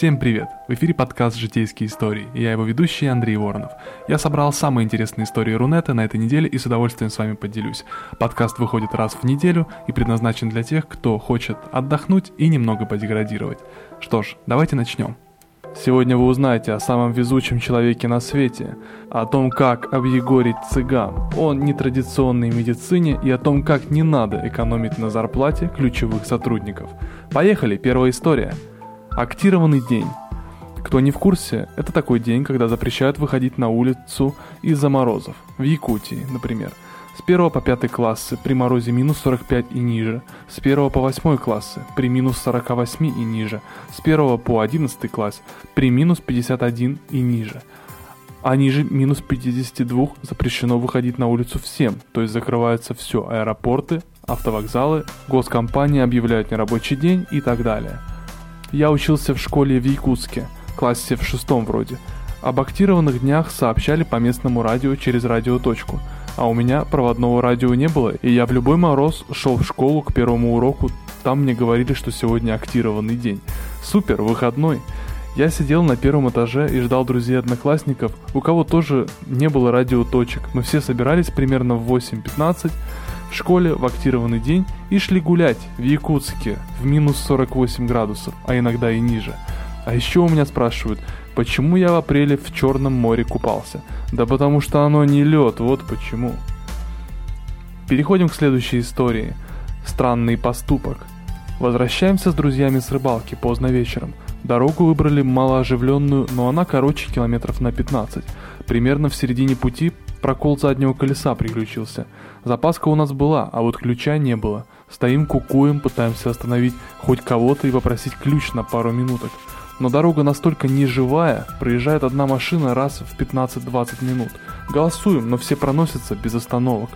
Всем привет! В эфире подкаст «Житейские истории» и я его ведущий Андрей Воронов. Я собрал самые интересные истории Рунета на этой неделе и с удовольствием с вами поделюсь. Подкаст выходит раз в неделю и предназначен для тех, кто хочет отдохнуть и немного подеградировать. Что ж, давайте начнем. Сегодня вы узнаете о самом везучем человеке на свете, о том, как объегорить цыган, о нетрадиционной медицине и о том, как не надо экономить на зарплате ключевых сотрудников. Поехали, первая история – Актированный день. Кто не в курсе, это такой день, когда запрещают выходить на улицу из-за морозов. В Якутии, например. С 1 по 5 классы при морозе минус 45 и ниже, с 1 по 8 классы при минус 48 и ниже, с 1 по 11 класс при минус 51 и ниже. А ниже минус 52 запрещено выходить на улицу всем, то есть закрываются все аэропорты, автовокзалы, госкомпании объявляют нерабочий день и так далее – я учился в школе в Якутске, классе в шестом вроде. Об актированных днях сообщали по местному радио через радиоточку, а у меня проводного радио не было, и я в любой мороз шел в школу к первому уроку, там мне говорили, что сегодня актированный день. Супер, выходной. Я сидел на первом этаже и ждал друзей-одноклассников, у кого тоже не было радиоточек. Мы все собирались примерно в 8.15, в школе в актированный день и шли гулять в Якутске в минус 48 градусов, а иногда и ниже. А еще у меня спрашивают, почему я в апреле в Черном море купался? Да потому что оно не лед, вот почему. Переходим к следующей истории. Странный поступок. Возвращаемся с друзьями с рыбалки поздно вечером. Дорогу выбрали малооживленную, но она короче километров на 15. Примерно в середине пути прокол заднего колеса приключился. Запаска у нас была, а вот ключа не было. Стоим кукуем, пытаемся остановить хоть кого-то и попросить ключ на пару минуток. Но дорога настолько неживая, проезжает одна машина раз в 15-20 минут. Голосуем, но все проносятся без остановок.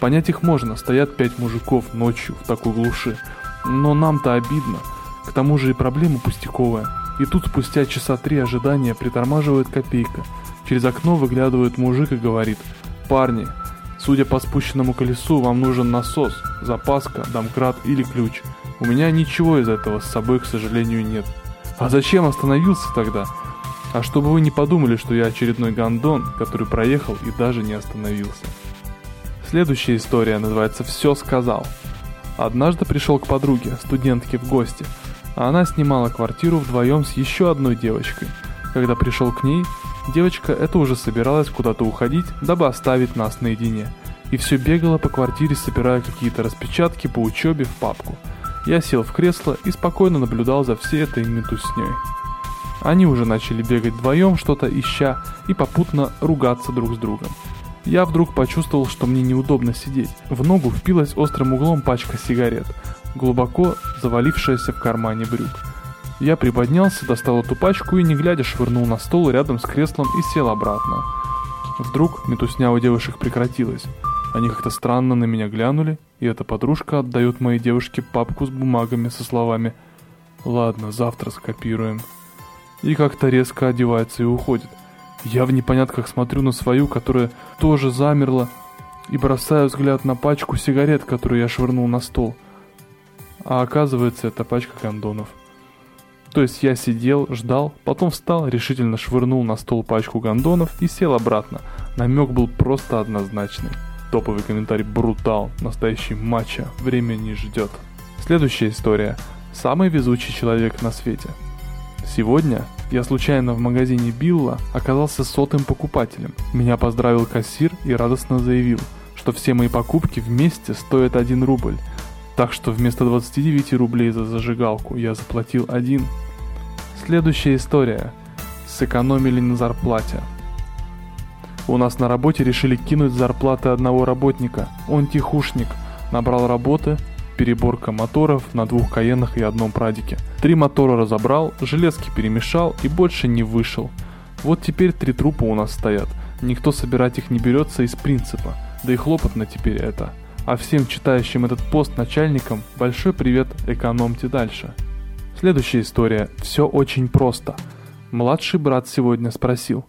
Понять их можно, стоят пять мужиков ночью в такой глуши. Но нам-то обидно. К тому же и проблема пустяковая. И тут спустя часа три ожидания притормаживает копейка. Через окно выглядывает мужик и говорит «Парни, судя по спущенному колесу, вам нужен насос, запаска, домкрат или ключ. У меня ничего из этого с собой, к сожалению, нет». А зачем остановился тогда? А чтобы вы не подумали, что я очередной гондон, который проехал и даже не остановился. Следующая история называется «Все сказал». Однажды пришел к подруге, студентке в гости, а она снимала квартиру вдвоем с еще одной девочкой. Когда пришел к ней, девочка эта уже собиралась куда-то уходить, дабы оставить нас наедине. И все бегала по квартире, собирая какие-то распечатки по учебе в папку. Я сел в кресло и спокойно наблюдал за всей этой метусней. Они уже начали бегать вдвоем, что-то ища, и попутно ругаться друг с другом. Я вдруг почувствовал, что мне неудобно сидеть. В ногу впилась острым углом пачка сигарет, глубоко завалившаяся в кармане брюк. Я приподнялся, достал эту пачку и, не глядя, швырнул на стол рядом с креслом и сел обратно. Вдруг метусня у девушек прекратилась. Они как-то странно на меня глянули, и эта подружка отдает моей девушке папку с бумагами со словами «Ладно, завтра скопируем». И как-то резко одевается и уходит. Я в непонятках смотрю на свою, которая тоже замерла, и бросаю взгляд на пачку сигарет, которую я швырнул на стол. А оказывается, это пачка кондонов. То есть я сидел, ждал, потом встал, решительно швырнул на стол пачку гондонов и сел обратно. Намек был просто однозначный. Топовый комментарий брутал, настоящий матча, время не ждет. Следующая история. Самый везучий человек на свете. Сегодня я случайно в магазине Билла оказался сотым покупателем. Меня поздравил кассир и радостно заявил, что все мои покупки вместе стоят 1 рубль. Так что вместо 29 рублей за зажигалку я заплатил один. Следующая история. Сэкономили на зарплате. У нас на работе решили кинуть зарплаты одного работника. Он тихушник, набрал работы, переборка моторов на двух каенах и одном прадике. Три мотора разобрал, железки перемешал и больше не вышел. Вот теперь три трупа у нас стоят. Никто собирать их не берется из принципа. Да и хлопотно теперь это. А всем читающим этот пост начальникам большой привет, экономьте дальше. Следующая история. Все очень просто. Младший брат сегодня спросил.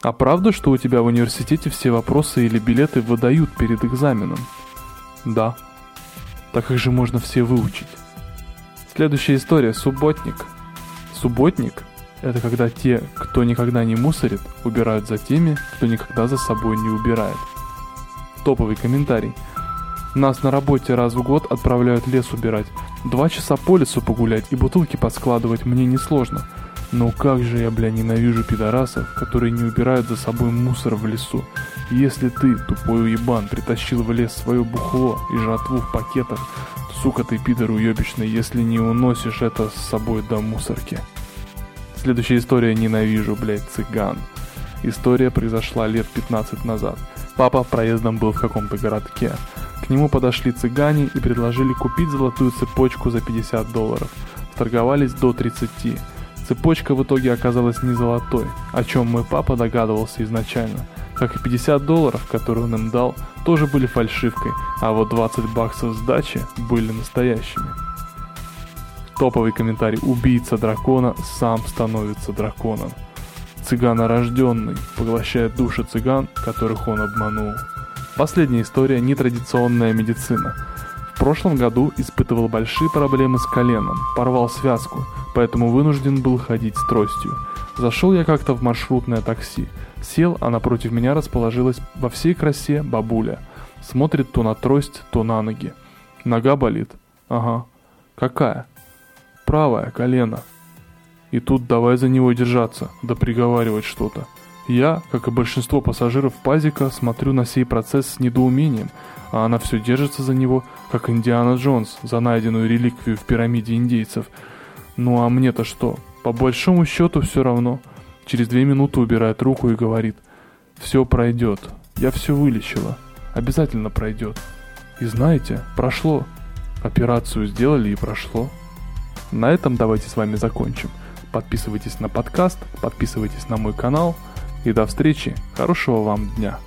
А правда, что у тебя в университете все вопросы или билеты выдают перед экзаменом? Да. Так их же можно все выучить. Следующая история. Субботник. Субботник – это когда те, кто никогда не мусорит, убирают за теми, кто никогда за собой не убирает. Топовый комментарий. Нас на работе раз в год отправляют лес убирать. Два часа по лесу погулять и бутылки поскладывать мне несложно. Но как же я, бля, ненавижу пидорасов, которые не убирают за собой мусор в лесу. Если ты, тупой уебан, притащил в лес свое бухло и жратву в пакетах, сука ты пидор уебищный, если не уносишь это с собой до мусорки. Следующая история «Ненавижу, блядь, цыган». История произошла лет 15 назад. Папа проездом был в каком-то городке. К нему подошли цыгане и предложили купить золотую цепочку за 50 долларов. Торговались до 30. Цепочка в итоге оказалась не золотой, о чем мой папа догадывался изначально. Как и 50 долларов, которые он им дал, тоже были фальшивкой, а вот 20 баксов сдачи были настоящими. Топовый комментарий «Убийца дракона сам становится драконом». Цыганорожденный поглощает души цыган, которых он обманул. Последняя история – нетрадиционная медицина. В прошлом году испытывал большие проблемы с коленом, порвал связку, поэтому вынужден был ходить с тростью. Зашел я как-то в маршрутное такси. Сел, а напротив меня расположилась во всей красе бабуля. Смотрит то на трость, то на ноги. Нога болит. Ага. Какая? Правая, колено. И тут давай за него держаться, да приговаривать что-то. Я, как и большинство пассажиров пазика, смотрю на сей процесс с недоумением, а она все держится за него, как Индиана Джонс за найденную реликвию в пирамиде индейцев. Ну а мне-то что? По большому счету все равно. Через две минуты убирает руку и говорит, все пройдет, я все вылечила, обязательно пройдет. И знаете, прошло. Операцию сделали и прошло. На этом давайте с вами закончим. Подписывайтесь на подкаст, подписывайтесь на мой канал. И до встречи. Хорошего вам дня.